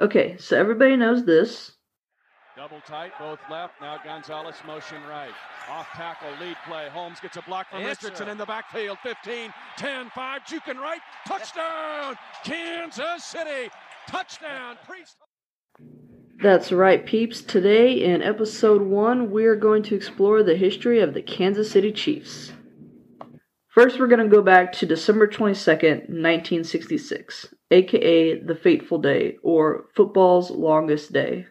Okay, so everybody knows this. Double tight, both left. Now Gonzalez motion right. Off tackle, lead play. Holmes gets a block from Yes, Richardson sir. in the backfield. 15, 10, 5, juking right. Touchdown! Kansas City! Touchdown! Priest. That's right, peeps. Today in episode 1, we are going to explore the history of the Kansas City Chiefs. First, we're going to go back to December 22nd, 1966, aka the fateful day, or football's longest day.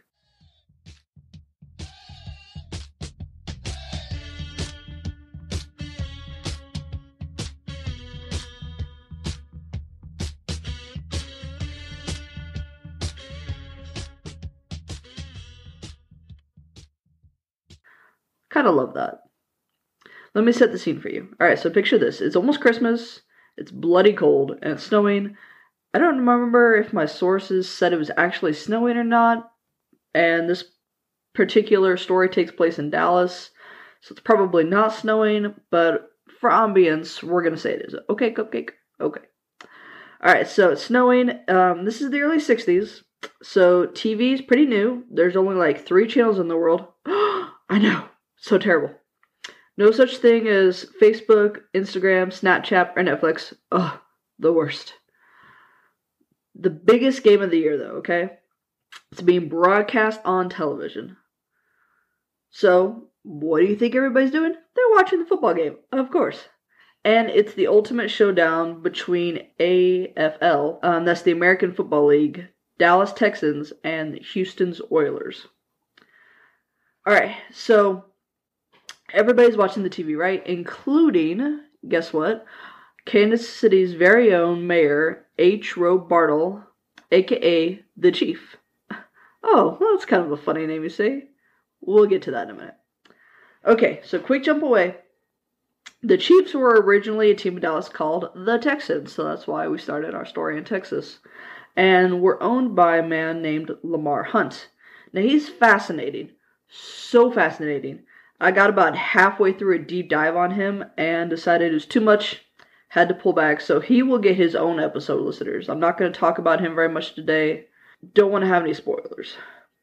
Kind of love that. Let me set the scene for you. All right, so picture this. It's almost Christmas. It's bloody cold and it's snowing. I don't remember if my sources said it was actually snowing or not. And this particular story takes place in Dallas. So it's probably not snowing, but for ambience, we're to say it is. Okay, cupcake. Okay. All right, so it's snowing. Um, this is the early 60s. So TV is pretty new. There's only like three channels in the world. I know. So terrible. No such thing as Facebook, Instagram, Snapchat, or Netflix. Ugh, the worst. The biggest game of the year, though, okay? It's being broadcast on television. So, what do you think everybody's doing? They're watching the football game, of course. And it's the ultimate showdown between AFL, um, that's the American Football League, Dallas Texans, and Houston's Oilers. Alright, so everybody's watching the TV, right? Including, guess what? Kansas City's very own mayor, H. Roe Bartle, aka the Chief. Oh, well, that's kind of a funny name, you say? We'll get to that in a minute. Okay, so quick jump away. The Chiefs were originally a team in Dallas called the Texans, so that's why we started our story in Texas, and were owned by a man named Lamar Hunt. Now, he's fascinating. So fascinating. I got about halfway through a deep dive on him and decided it was too much, had to pull back. So he will get his own episode, listeners. I'm not going to talk about him very much today. Don't want to have any spoilers.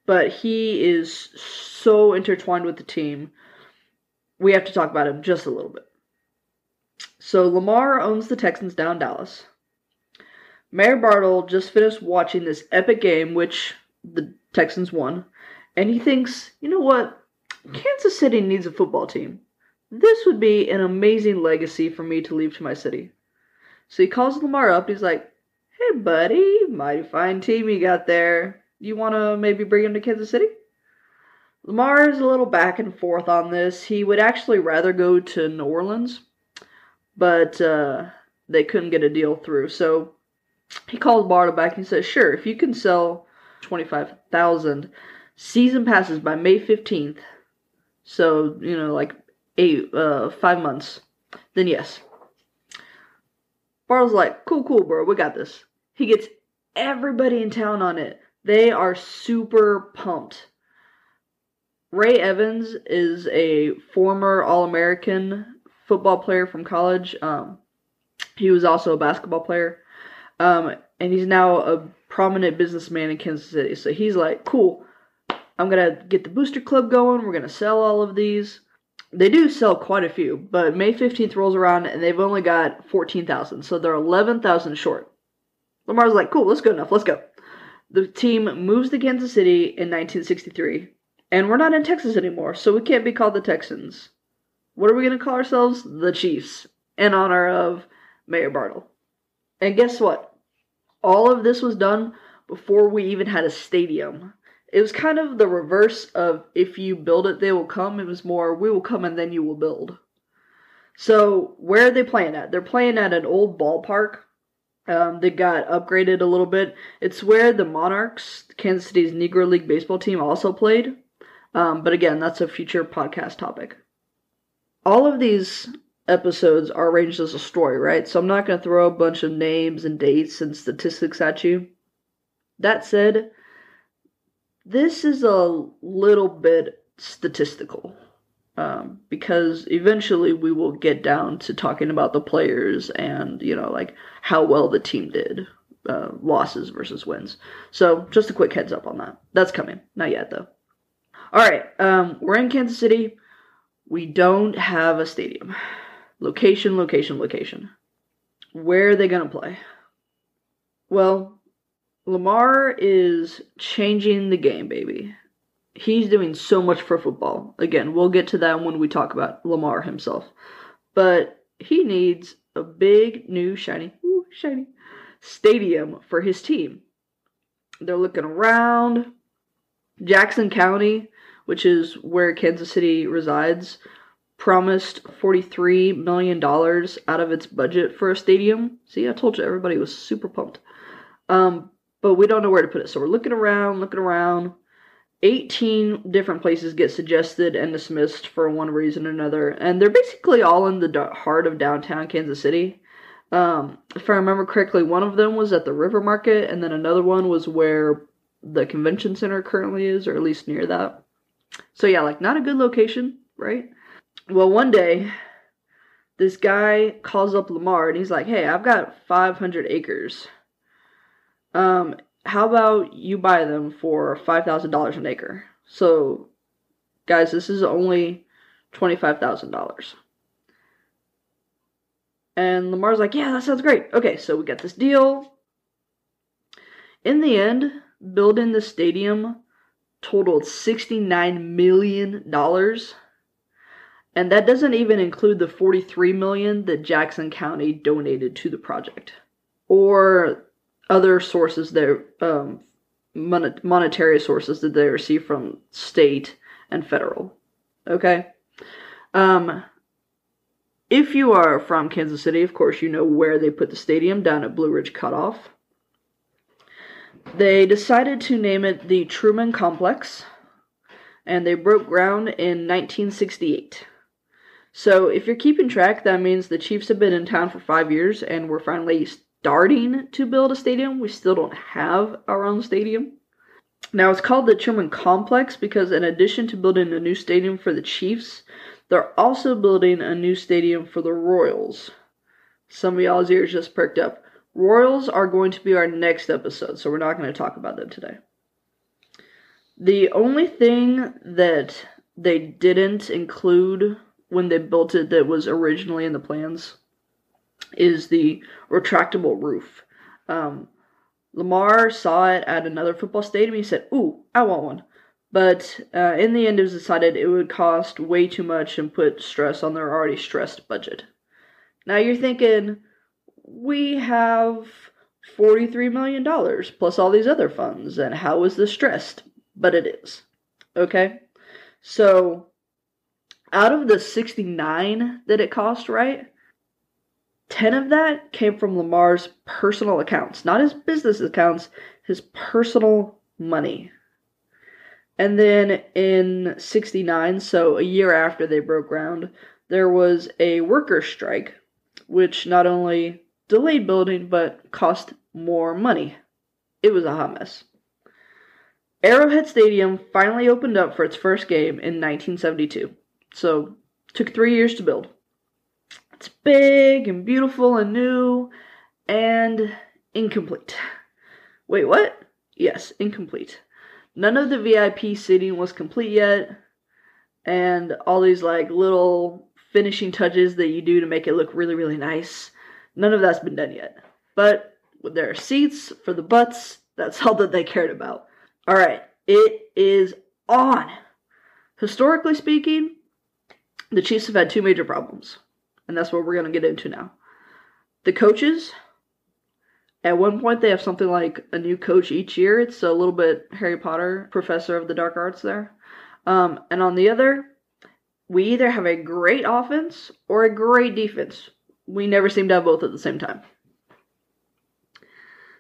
But he is so intertwined with the team. We have to talk about him just a little bit. So Lamar owns the Texans down Dallas. Mayor Bartle just finished watching this epic game, which the Texans won, and he thinks, you know what? Kansas City needs a football team. This would be an amazing legacy for me to leave to my city. So he calls Lamar up. He's like, "Hey, buddy, mighty fine team you got there. You want to maybe bring him to Kansas City?" Lamar is a little back and forth on this. He would actually rather go to New Orleans, but uh, they couldn't get a deal through. So he calls Bartle back and says, "Sure, if you can sell twenty-five thousand season passes by May fifteenth, so you know, like eight, uh, five months, then yes." Bartle's like, "Cool, cool, bro, we got this." He gets everybody in town on it. They are super pumped. Ray Evans is a former All American football player from college. Um, he was also a basketball player. Um, and he's now a prominent businessman in Kansas City. So he's like, cool, I'm going to get the booster club going. We're going to sell all of these. They do sell quite a few, but May 15th rolls around and they've only got 14,000. So they're 11,000 short. Lamar's like, cool, that's good enough. Let's go. The team moves to Kansas City in 1963. And we're not in Texas anymore, so we can't be called the Texans. What are we going to call ourselves? The Chiefs, in honor of Mayor Bartle. And guess what? All of this was done before we even had a stadium. It was kind of the reverse of if you build it, they will come. It was more, we will come and then you will build. So where are they playing at? They're playing at an old ballpark. Um, that got upgraded a little bit. It's where the Monarchs, Kansas City's Negro League baseball team, also played. Um, but again, that's a future podcast topic. All of these episodes are arranged as a story, right? So I'm not going to throw a bunch of names and dates and statistics at you. That said, this is a little bit statistical um, because eventually we will get down to talking about the players and you know like how well the team did uh, losses versus wins. So just a quick heads up on that. That's coming. Not yet though. All right um, we're in kansas city. We don't have a stadium. Location location location. Where are they going to play? Well lamar is changing the game baby he's doing so much for football. Again, we'll get to that when we talk about Lamar himself. But he needs a big new shiny, ooh, shiny stadium for his team. They're looking around. Jackson County, which is where Kansas City resides, promised $43 million out of its budget for a stadium. See, I told you everybody was super pumped. Um, but we don't know where to put it. So we're looking around, looking around. 18 different places get suggested and dismissed for one reason or another, and they're basically all in the heart of downtown Kansas City. Um, if I remember correctly, one of them was at the River Market, and then another one was where the convention center currently is, or at least near that. So, yeah, like not a good location, right? Well, one day, this guy calls up Lamar and he's like, Hey, I've got 500 acres. Um, how about you buy them for five thousand dollars an acre? So, guys, this is only twenty five thousand dollars. And Lamar's like, yeah, that sounds great. Okay, so we got this deal. In the end, building the stadium totaled sixty nine million dollars. And that doesn't even include the 43 million that Jackson County donated to the project. Or other sources there, um, mon- monetary sources that they receive from state and federal. Okay? Um, if you are from Kansas City, of course, you know where they put the stadium down at Blue Ridge Cutoff. They decided to name it the Truman Complex, and they broke ground in 1968. So, if you're keeping track, that means the Chiefs have been in town for five years, and we're finally starting to build a stadium. We still don't have our own stadium. Now, it's called the Truman Complex because, in addition to building a new stadium for the Chiefs, they're also building a new stadium for the Royals. Some of y'all's ears just perked up. Royals are going to be our next episode, so we're not going to talk about them today. The only thing that they didn't include when they built it that was originally in the plans is the retractable roof. Um, Lamar saw it at another football stadium. He said, Ooh, I want one. But uh, in the end, it was decided it would cost way too much and put stress on their already stressed budget. Now you're thinking, we have $43 million plus all these other funds, and how is this stressed? But it is. Okay? So, out of the 69 that it cost, right? 10 of that came from Lamar's personal accounts, not his business accounts, his personal money. And then in 69, so a year after they broke ground, there was a worker strike, which not only delayed building but cost more money. It was a hot mess. Arrowhead Stadium finally opened up for its first game in 1972. So, took 3 years to build. It's big and beautiful and new and incomplete. Wait, what? Yes, incomplete. None of the VIP seating was complete yet, and all these like little finishing touches that you do to make it look really, really nice. None of that's been done yet. But there are seats for the butts, that's all that they cared about. All right, it is on. Historically speaking, the Chiefs have had two major problems, and that's what we're going to get into now. The coaches, at one point, they have something like a new coach each year. It's a little bit Harry Potter, professor of the dark arts there. Um, and on the other, we either have a great offense or a great defense. We never seem to have both at the same time.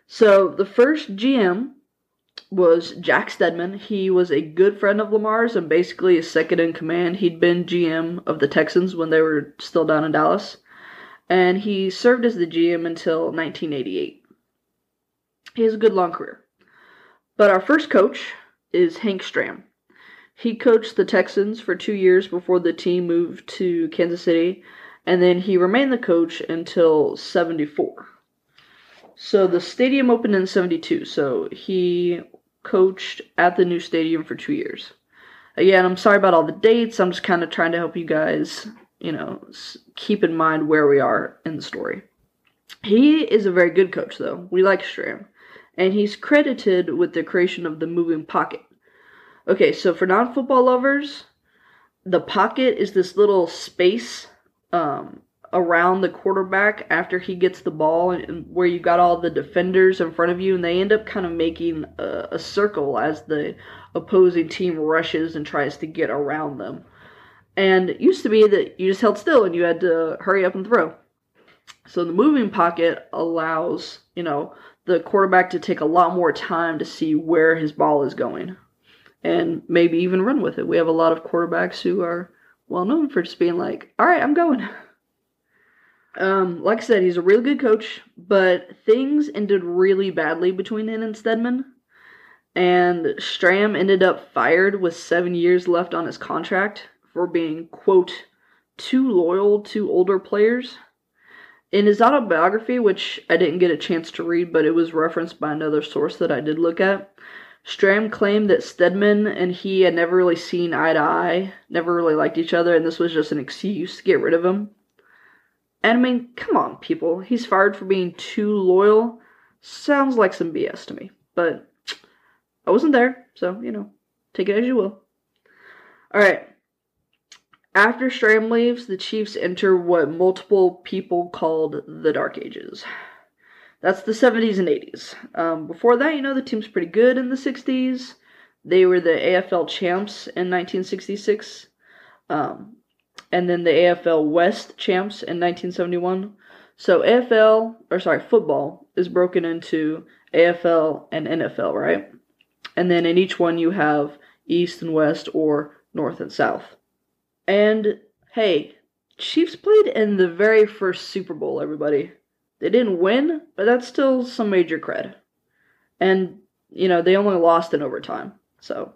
So the first GM was Jack Steadman. He was a good friend of Lamar's and basically a second in command. He'd been GM of the Texans when they were still down in Dallas. And he served as the GM until 1988. He has a good long career. But our first coach is Hank Stram. He coached the Texans for two years before the team moved to Kansas City, and then he remained the coach until 74. So the stadium opened in 72, so he coached at the new stadium for two years. Again, I'm sorry about all the dates. I'm just kind of trying to help you guys, you know, keep in mind where we are in the story. He is a very good coach, though. We like Stram. And he's credited with the creation of the moving pocket. Okay, so for non football lovers, the pocket is this little space um, around the quarterback after he gets the ball, and, where you got all the defenders in front of you, and they end up kind of making a, a circle as the opposing team rushes and tries to get around them. And it used to be that you just held still and you had to hurry up and throw. So the moving pocket allows, you know, the quarterback to take a lot more time to see where his ball is going and maybe even run with it. We have a lot of quarterbacks who are well known for just being like, all right, I'm going. Um, like I said, he's a really good coach, but things ended really badly between him and Steadman. And Stram ended up fired with seven years left on his contract for being, quote, too loyal to older players. In his autobiography, which I didn't get a chance to read, but it was referenced by another source that I did look at, Stram claimed that Steadman and he had never really seen eye to eye, never really liked each other, and this was just an excuse to get rid of him. And I mean, come on, people. He's fired for being too loyal. Sounds like some BS to me. But I wasn't there, so, you know, take it as you will. Alright. After Stram leaves, the Chiefs enter what multiple people called the Dark Ages. That's the 70s and 80s. Um, before that, you know, the team's pretty good in the 60s. They were the AFL champs in 1966. Um, and then the AFL West champs in 1971. So AFL, or sorry, football is broken into AFL and NFL, right? And then in each one you have East and West or North and South. And hey, Chiefs played in the very first Super Bowl, everybody. They didn't win, but that's still some major cred. And, you know, they only lost in overtime. So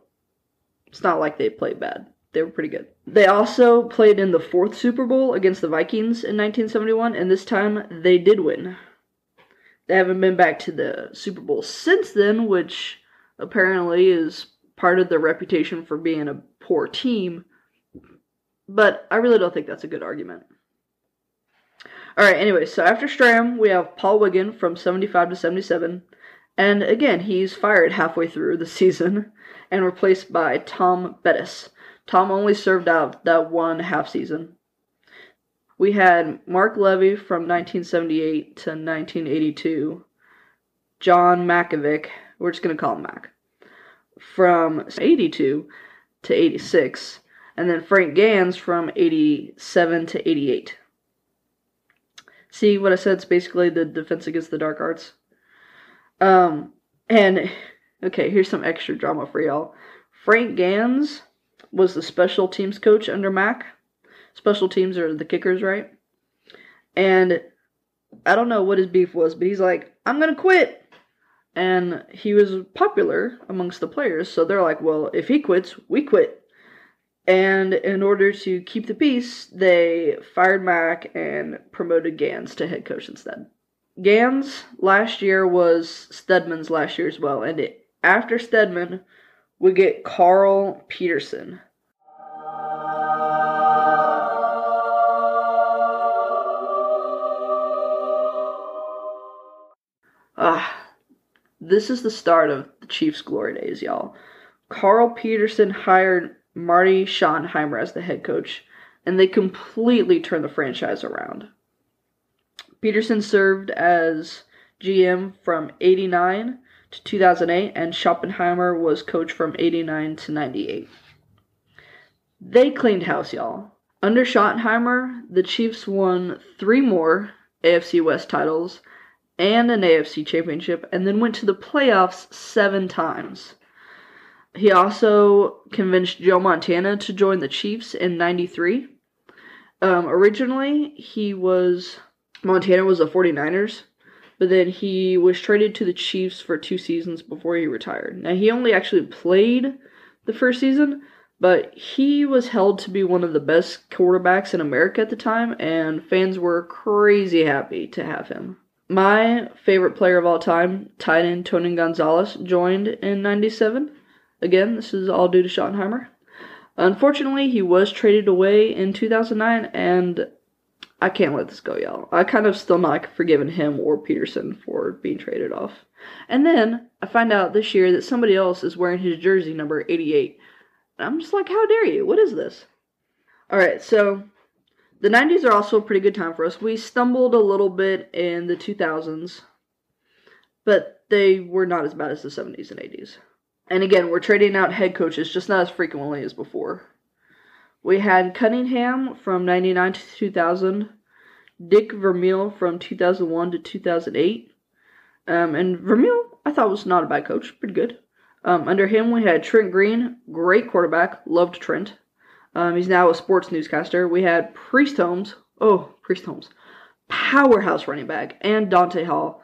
it's not like they played bad. They were pretty good. They also played in the fourth Super Bowl against the Vikings in 1971, and this time they did win. They haven't been back to the Super Bowl since then, which apparently is part of their reputation for being a poor team. But I really don't think that's a good argument. Alright, anyway, so after Stram, we have Paul Wiggin from 75 to 77. And again, he's fired halfway through the season and replaced by Tom Bettis. Tom only served out that one half season. We had Marv Levy from 1978 to 1982. John Mackovic, we're just going to call him Mac, from 82 to 86. And then Frank Gansz from 87 to 88. See what I said? It's basically the defense against the dark arts. Um, and okay, here's some extra drama for y'all. Frank Gansz was the special teams coach under Mac. Special teams are the kickers, right? And I don't know what his beef was, but he's like, I'm gonna quit. And he was popular amongst the players, so they're like, well, if he quits, we quit. And in order to keep the peace, they fired Mac and promoted Gansz to head coach instead. Gansz last year was Steadman's last year as well, and it, after Stedman, we get Carl Peterson. This is the start of the Chiefs' glory days, y'all. Carl Peterson hired Marty Schottenheimer as the head coach, and they completely turned the franchise around. Peterson served as GM from 89 to 2008, and Schottenheimer was coach from 89 to 98. They cleaned house, y'all. Under Schottenheimer, the Chiefs won three more AFC West titles and an AFC championship, and then went to the playoffs seven times. He also convinced Joe Montana to join the Chiefs in 93. Um, originally, he was Montana was the 49ers, but then he was traded to the Chiefs for two seasons before he retired. Now, he only actually played the first season, but he was held to be one of the best quarterbacks in America at the time, and fans were crazy happy to have him. My favorite player of all time, tight end Tony Gonzalez, joined in 97. Again, this is all due to Schottenheimer. Unfortunately, he was traded away in 2009, and I can't let this go, y'all. I kind of still not forgiven him or Peterson for being traded off. And then I find out this year that somebody else is wearing his jersey number 88. And I'm just like, how dare you? What is this? All right, so the 90s are also a pretty good time for us. We stumbled a little bit in the 2000s, but they were not as bad as the 70s and 80s. And again, we're trading out head coaches just not as frequently as before. We had Cunningham from 99 to 2000, Dick Vermeil from 2001 to 2008. Um, and Vermeil, I thought was not a bad coach, pretty good. Um, under him, we had Trent Green, great quarterback, loved Trent. Um, he's now a sports newscaster. We had Priest Holmes, oh, Priest Holmes, powerhouse running back, and Dante Hall,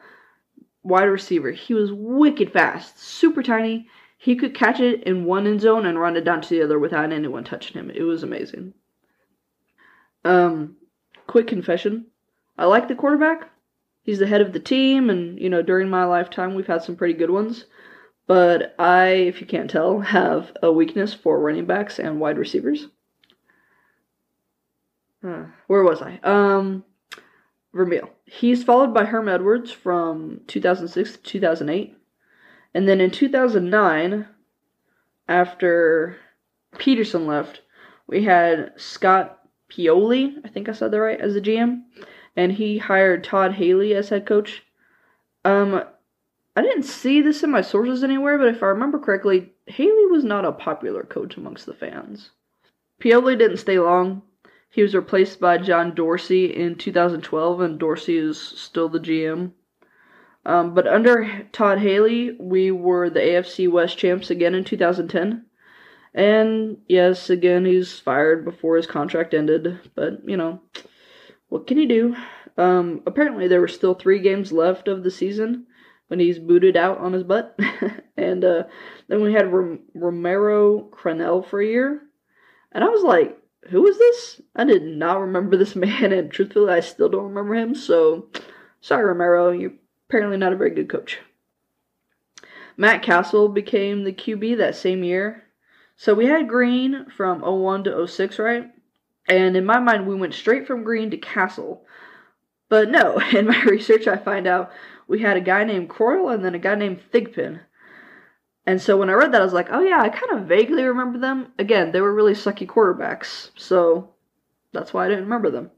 wide receiver. He was wicked fast, super tiny. He could catch it in one end zone and run it down to the other without anyone touching him. It was amazing. Um, quick confession: I like the quarterback. He's the head of the team, and you know, during my lifetime, we've had some pretty good ones. But I, if you can't tell, have a weakness for running backs and wide receivers. Where was I? Um, Vermeil. He's followed by Herm Edwards from 2006 to 2008. And then in 2009, after Peterson left, we had Scott Pioli, I think I said that right, as the GM. And he hired Todd Haley as head coach. Um, I didn't see this in my sources anywhere, but if I remember correctly, Haley was not a popular coach amongst the fans. Pioli didn't stay long. He was replaced by John Dorsey in 2012, and Dorsey is still the GM. Um, but under Todd Haley, we were the AFC West champs again in 2010. And yes, again, he's fired before his contract ended. But, you know, what can you do? Um, apparently, there were still three games left of the season when he's booted out on his butt. and uh, then we had Rom- Romero Crennel for a year. And I was like, who is this? I did not remember this man, and truthfully, I still don't remember him. So, sorry, Romero, you're apparently not a very good coach. Matt Cassel became the QB that same year. So we had Green from 01 to 06, right? And in my mind, we went straight from Green to Cassel. But no, in my research, I find out we had a guy named Croyle and then a guy named Thigpen. And so when I read that, I was like, oh yeah, I kind of vaguely remember them. Again, they were really sucky quarterbacks, so that's why I didn't remember them.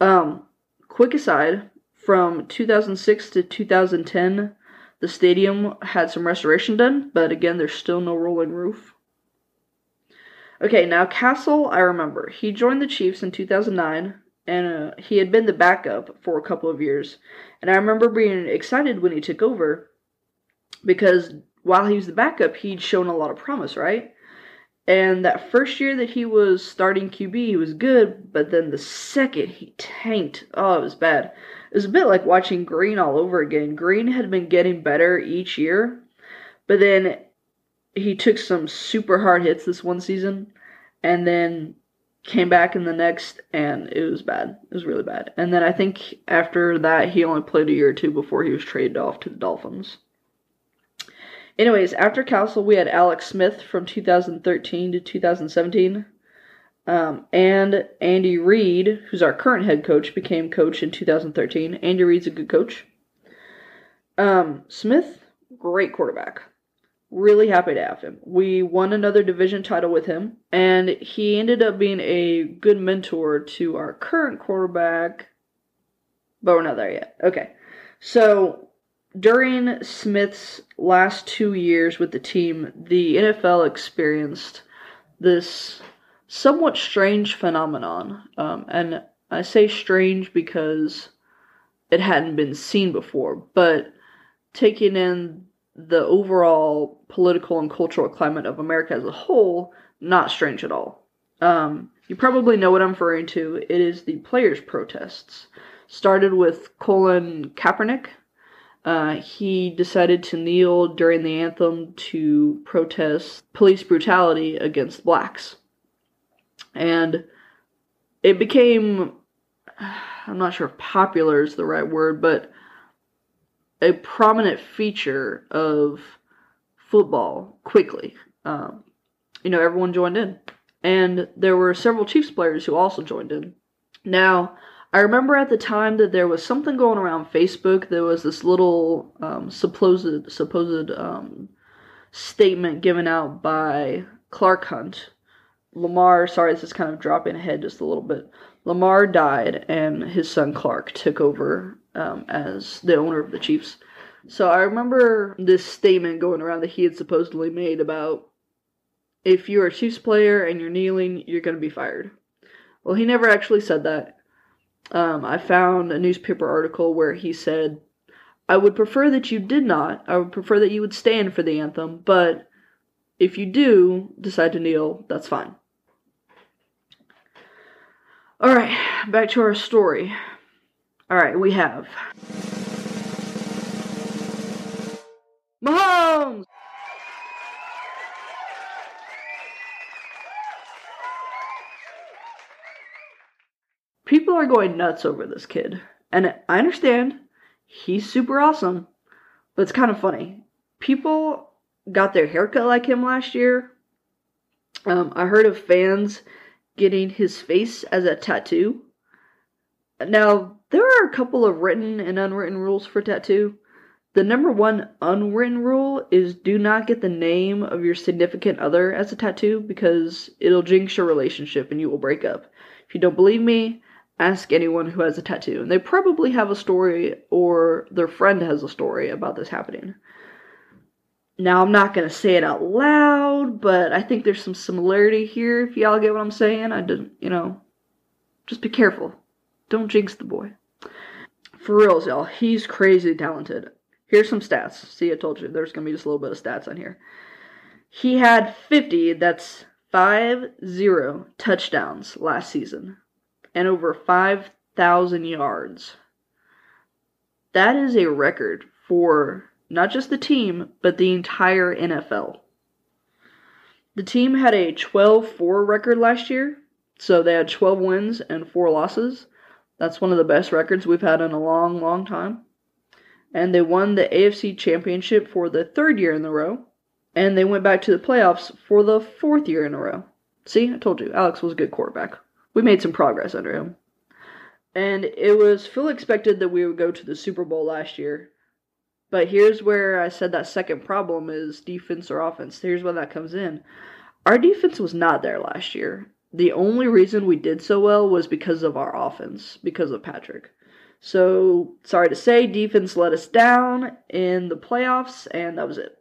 Um, quick aside, from 2006 to 2010, the stadium had some restoration done, but again, there's still no rolling roof. Okay, now Cassel, I remember. He joined the Chiefs in 2009, and uh, he had been the backup for a couple of years. And I remember being excited when he took over because while he was the backup, he'd shown a lot of promise, right? And that first year that he was starting QB, he was good, but then the second he tanked. Oh, it was bad. It was a bit like watching Green all over again. Green had been getting better each year, but then he took some super hard hits this one season and then came back in the next and it was bad. It was really bad. And then I think after that he only played a year or two before he was traded off to the Dolphins. Anyways, after Cassel, we had Alex Smith from 2013 to 2017. Um, and Andy Reid, who's our current head coach, became coach in 2013. Andy Reid's a good coach. Um, Smith, great quarterback. Really happy to have him. We won another division title with him, and he ended up being a good mentor to our current quarterback, but we're not there yet. Okay. So during Smith's last two years with the team, the NFL experienced this somewhat strange phenomenon. Um, and I say strange because it hadn't been seen before, but taking in the overall political and cultural climate of America as a whole, not strange at all. Um, you probably know what I'm referring to. It is the players' protests. Started with Colin Kaepernick. Uh, he decided to kneel during the anthem to protest police brutality against blacks. And it became, I'm not sure if popular is the right word, but a prominent feature of football quickly. Um, you know, everyone joined in. And there were several Chiefs players who also joined in. Now, I remember at the time that there was something going around Facebook. There was this little um, supposed supposed um, statement given out by Clark Hunt. Lamar, sorry, this is kind of dropping ahead just a little bit. Lamar died, and his son Clark took over um, as the owner of the Chiefs. So I remember this statement going around that he had supposedly made about if you're a Chiefs player and you're kneeling, you're going to be fired. Well, he never actually said that. Um, I found a newspaper article where he said, I would prefer that you did not. I would prefer that you would stand for the anthem, but if you do decide to kneel, that's fine. All right, back to our story. All right, we have Mahomes. People are going nuts over this kid, and I understand he's super awesome, but it's kind of funny. People got their haircut like him last year. Um, I heard of fans getting his face as a tattoo. Now, there are a couple of written and unwritten rules for tattoo. The number one unwritten rule is do not get the name of your significant other as a tattoo because it'll jinx your relationship and you will break up. If you don't believe me, ask anyone who has a tattoo. And they probably have a story or their friend has a story about this happening. Now, I'm not going to say it out loud, but I think there's some similarity here, if y'all get what I'm saying. I didn't, you know, just be careful. Don't jinx the boy. For reals, y'all, he's crazy talented. Here's some stats. See, I told you there's going to be just a little bit of stats on here. He had 50, that's 5 0 touchdowns last season, and over 5,000 yards. That is a record for not just the team, but the entire NFL. The team had a 12 4 record last year, so they had 12 wins and 4 losses. That's one of the best records we've had in a long, long time. And they won the AFC Championship for the third year in a row. And they went back to the playoffs for the fourth year in a row. See, I told you, Alex was a good quarterback. We made some progress under him. And it was fully expected that we would go to the Super Bowl last year. But here's where I said that second problem is defense or offense. Here's where that comes in. Our defense was not there last year. The only reason we did so well was because of our offense, because of Patrick. So, sorry to say, defense let us down in the playoffs, and that was it.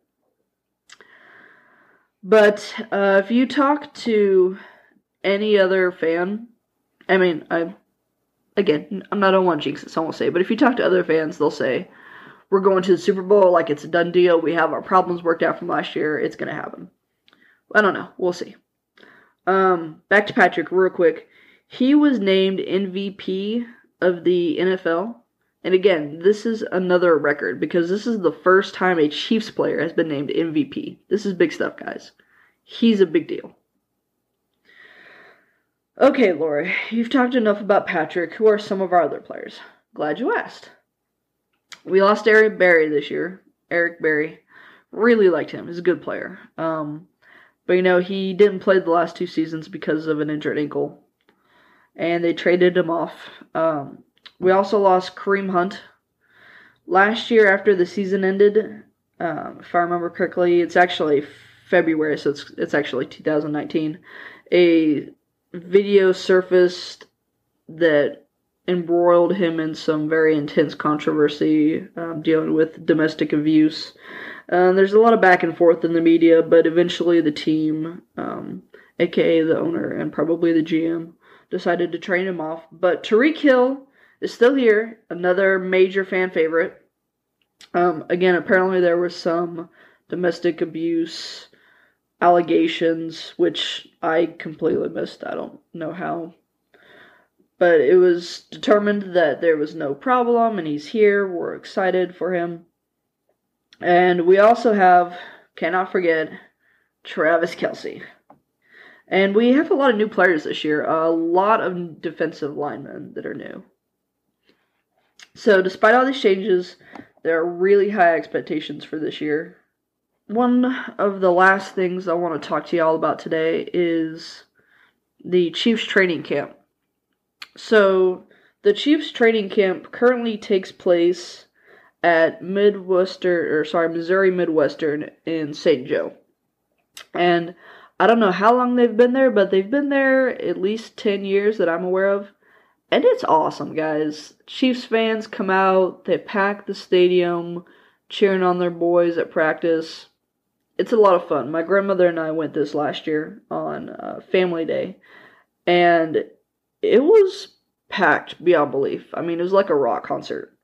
But uh, if you talk to any other fan, I mean, I again, I'm not want to jinx it, so I won't say. But if you talk to other fans, they'll say we're going to the Super Bowl like it's a done deal. We have our problems worked out from last year. It's gonna happen. I don't know. We'll see. Um, back to Patrick real quick. He was named MVP of the NFL. And again, this is another record because this is the first time a Chiefs player has been named MVP. This is big stuff, guys. He's a big deal. Okay, Laura, you've talked enough about Patrick. Who are some of our other players? Glad you asked. We lost Eric Berry this year. Eric Berry. Really liked him. He's a good player. Um, but you know, he didn't play the last two seasons because of an injured ankle. And they traded him off. Um, we also lost Kareem Hunt. Last year, after the season ended, um, if I remember correctly, it's actually February, so it's, it's actually 2019. A video surfaced that embroiled him in some very intense controversy um, dealing with domestic abuse. Uh, there's a lot of back and forth in the media, but eventually the team um, aka the owner and probably the GM, decided to train him off. But Tyreek Hill is still here, another major fan favorite. Um, again, apparently there was some domestic abuse allegations, which I completely missed. I don't know how. But it was determined that there was no problem and he's here. We're excited for him. And we also have, cannot forget, Travis Kelce. And we have a lot of new players this year, a lot of defensive linemen that are new. So, despite all these changes, there are really high expectations for this year. One of the last things I want to talk to y'all about today is the Chiefs training camp. So, the Chiefs training camp currently takes place at Midwestern, or sorry, Missouri Midwestern in St. Joe. And I don't know how long they've been there, but they've been there at least 10 years that I'm aware of. And it's awesome, guys. Chiefs fans come out, they pack the stadium, cheering on their boys at practice. It's a lot of fun. My grandmother and I went this last year on uh, Family Day, and it was packed beyond belief. I mean, it was like a rock concert.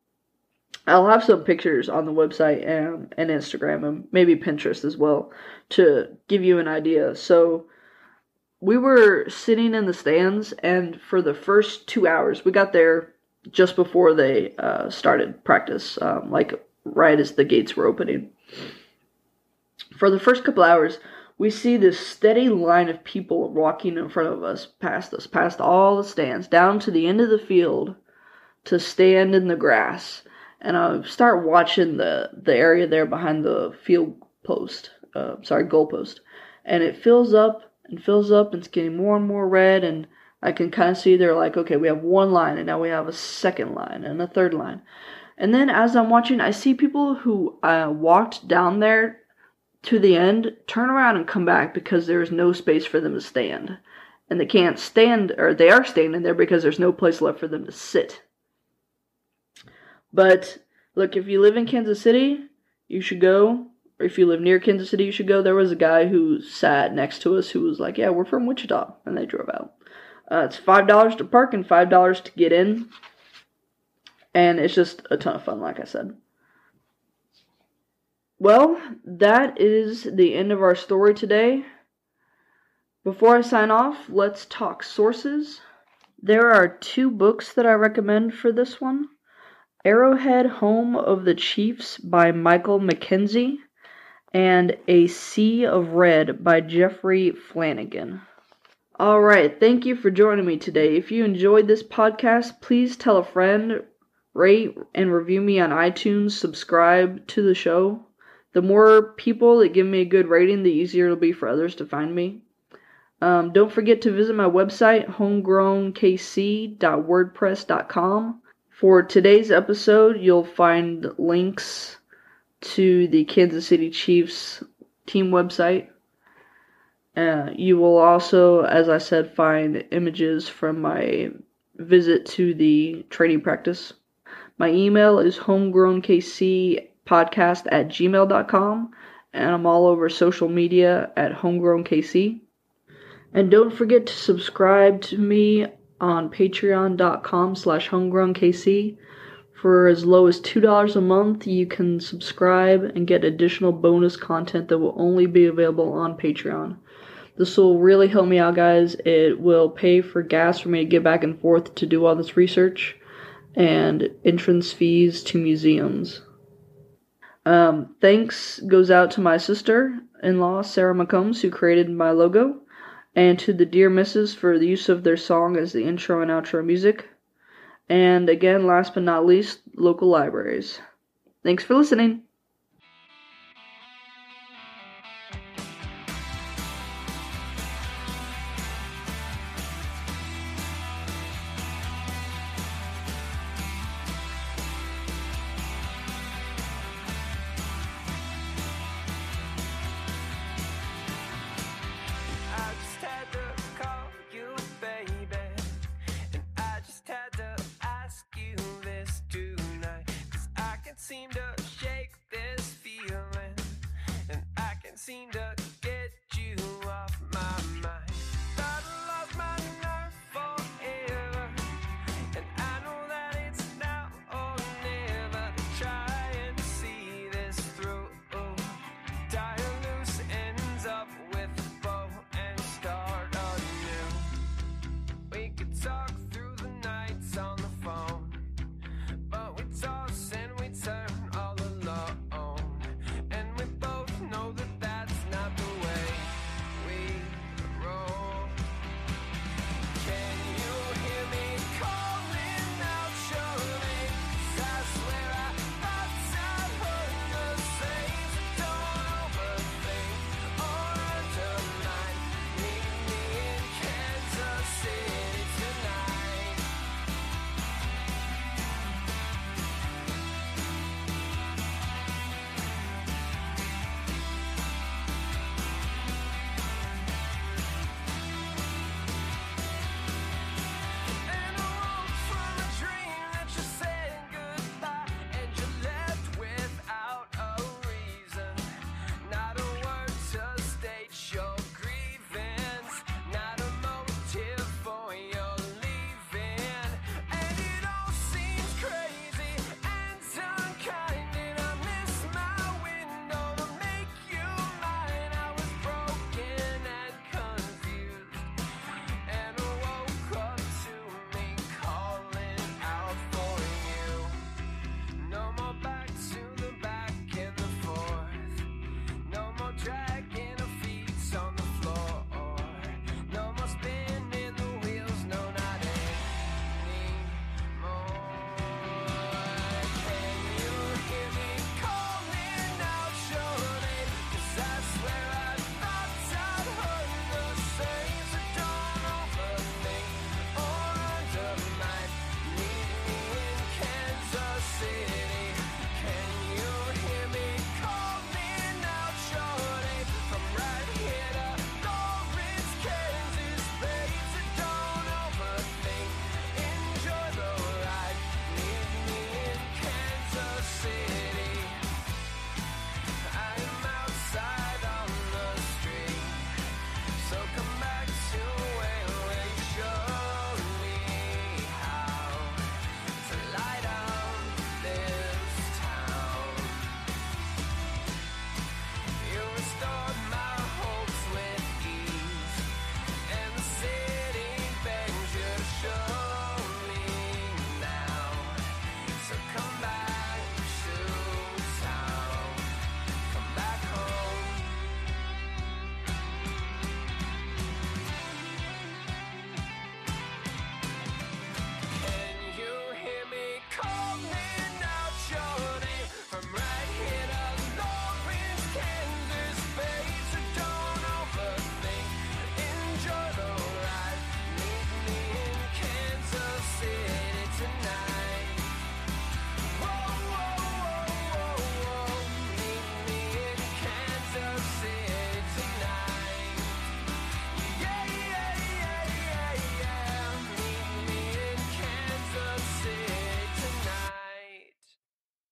I'll have some pictures on the website and, and Instagram and maybe Pinterest as well to give you an idea. So we were sitting in the stands, and for the first two hours, we got there just before they uh, started practice, um, like right as the gates were opening. For the first couple hours, we see this steady line of people walking in front of us, past us, past all the stands, down to the end of the field to stand in the grass. And I start watching the, the area there behind the field post, uh, sorry, goal post. And it fills up and fills up and it's getting more and more red. And I can kind of see they're like, okay, we have one line and now we have a second line and a third line. And then as I'm watching, I see people who uh, walked down there to the end turn around and come back because there is no space for them to stand. And they can't stand, or they are standing there because there's no place left for them to sit. But look, if you live in Kansas City, you should go. Or if you live near Kansas City, you should go. There was a guy who sat next to us who was like, Yeah, we're from Wichita. And they drove out. Uh, it's $5 to park and $5 to get in. And it's just a ton of fun, like I said. Well, that is the end of our story today. Before I sign off, let's talk sources. There are two books that I recommend for this one Arrowhead Home of the Chiefs by Michael Mackenzie, and A Sea of Red by Jeffrey Flanagan. All right, thank you for joining me today. If you enjoyed this podcast, please tell a friend, rate and review me on iTunes, subscribe to the show. The more people that give me a good rating, the easier it'll be for others to find me. Um, don't forget to visit my website, homegrownkc.wordpress.com. For today's episode, you'll find links to the Kansas City Chiefs team website. Uh, you will also, as I said, find images from my visit to the training practice. My email is homegrownkcpodcast at gmail.com, and I'm all over social media at homegrownkc. And don't forget to subscribe to me on patreon.com slash homegrownkc. For as low as $2 a month, you can subscribe and get additional bonus content that will only be available on Patreon. This will really help me out, guys. It will pay for gas for me to get back and forth to do all this research and entrance fees to museums. Um, thanks goes out to my sister in law, Sarah McCombs, who created my logo, and to the Dear Misses for the use of their song as the intro and outro music. And again, last but not least, local libraries. Thanks for listening.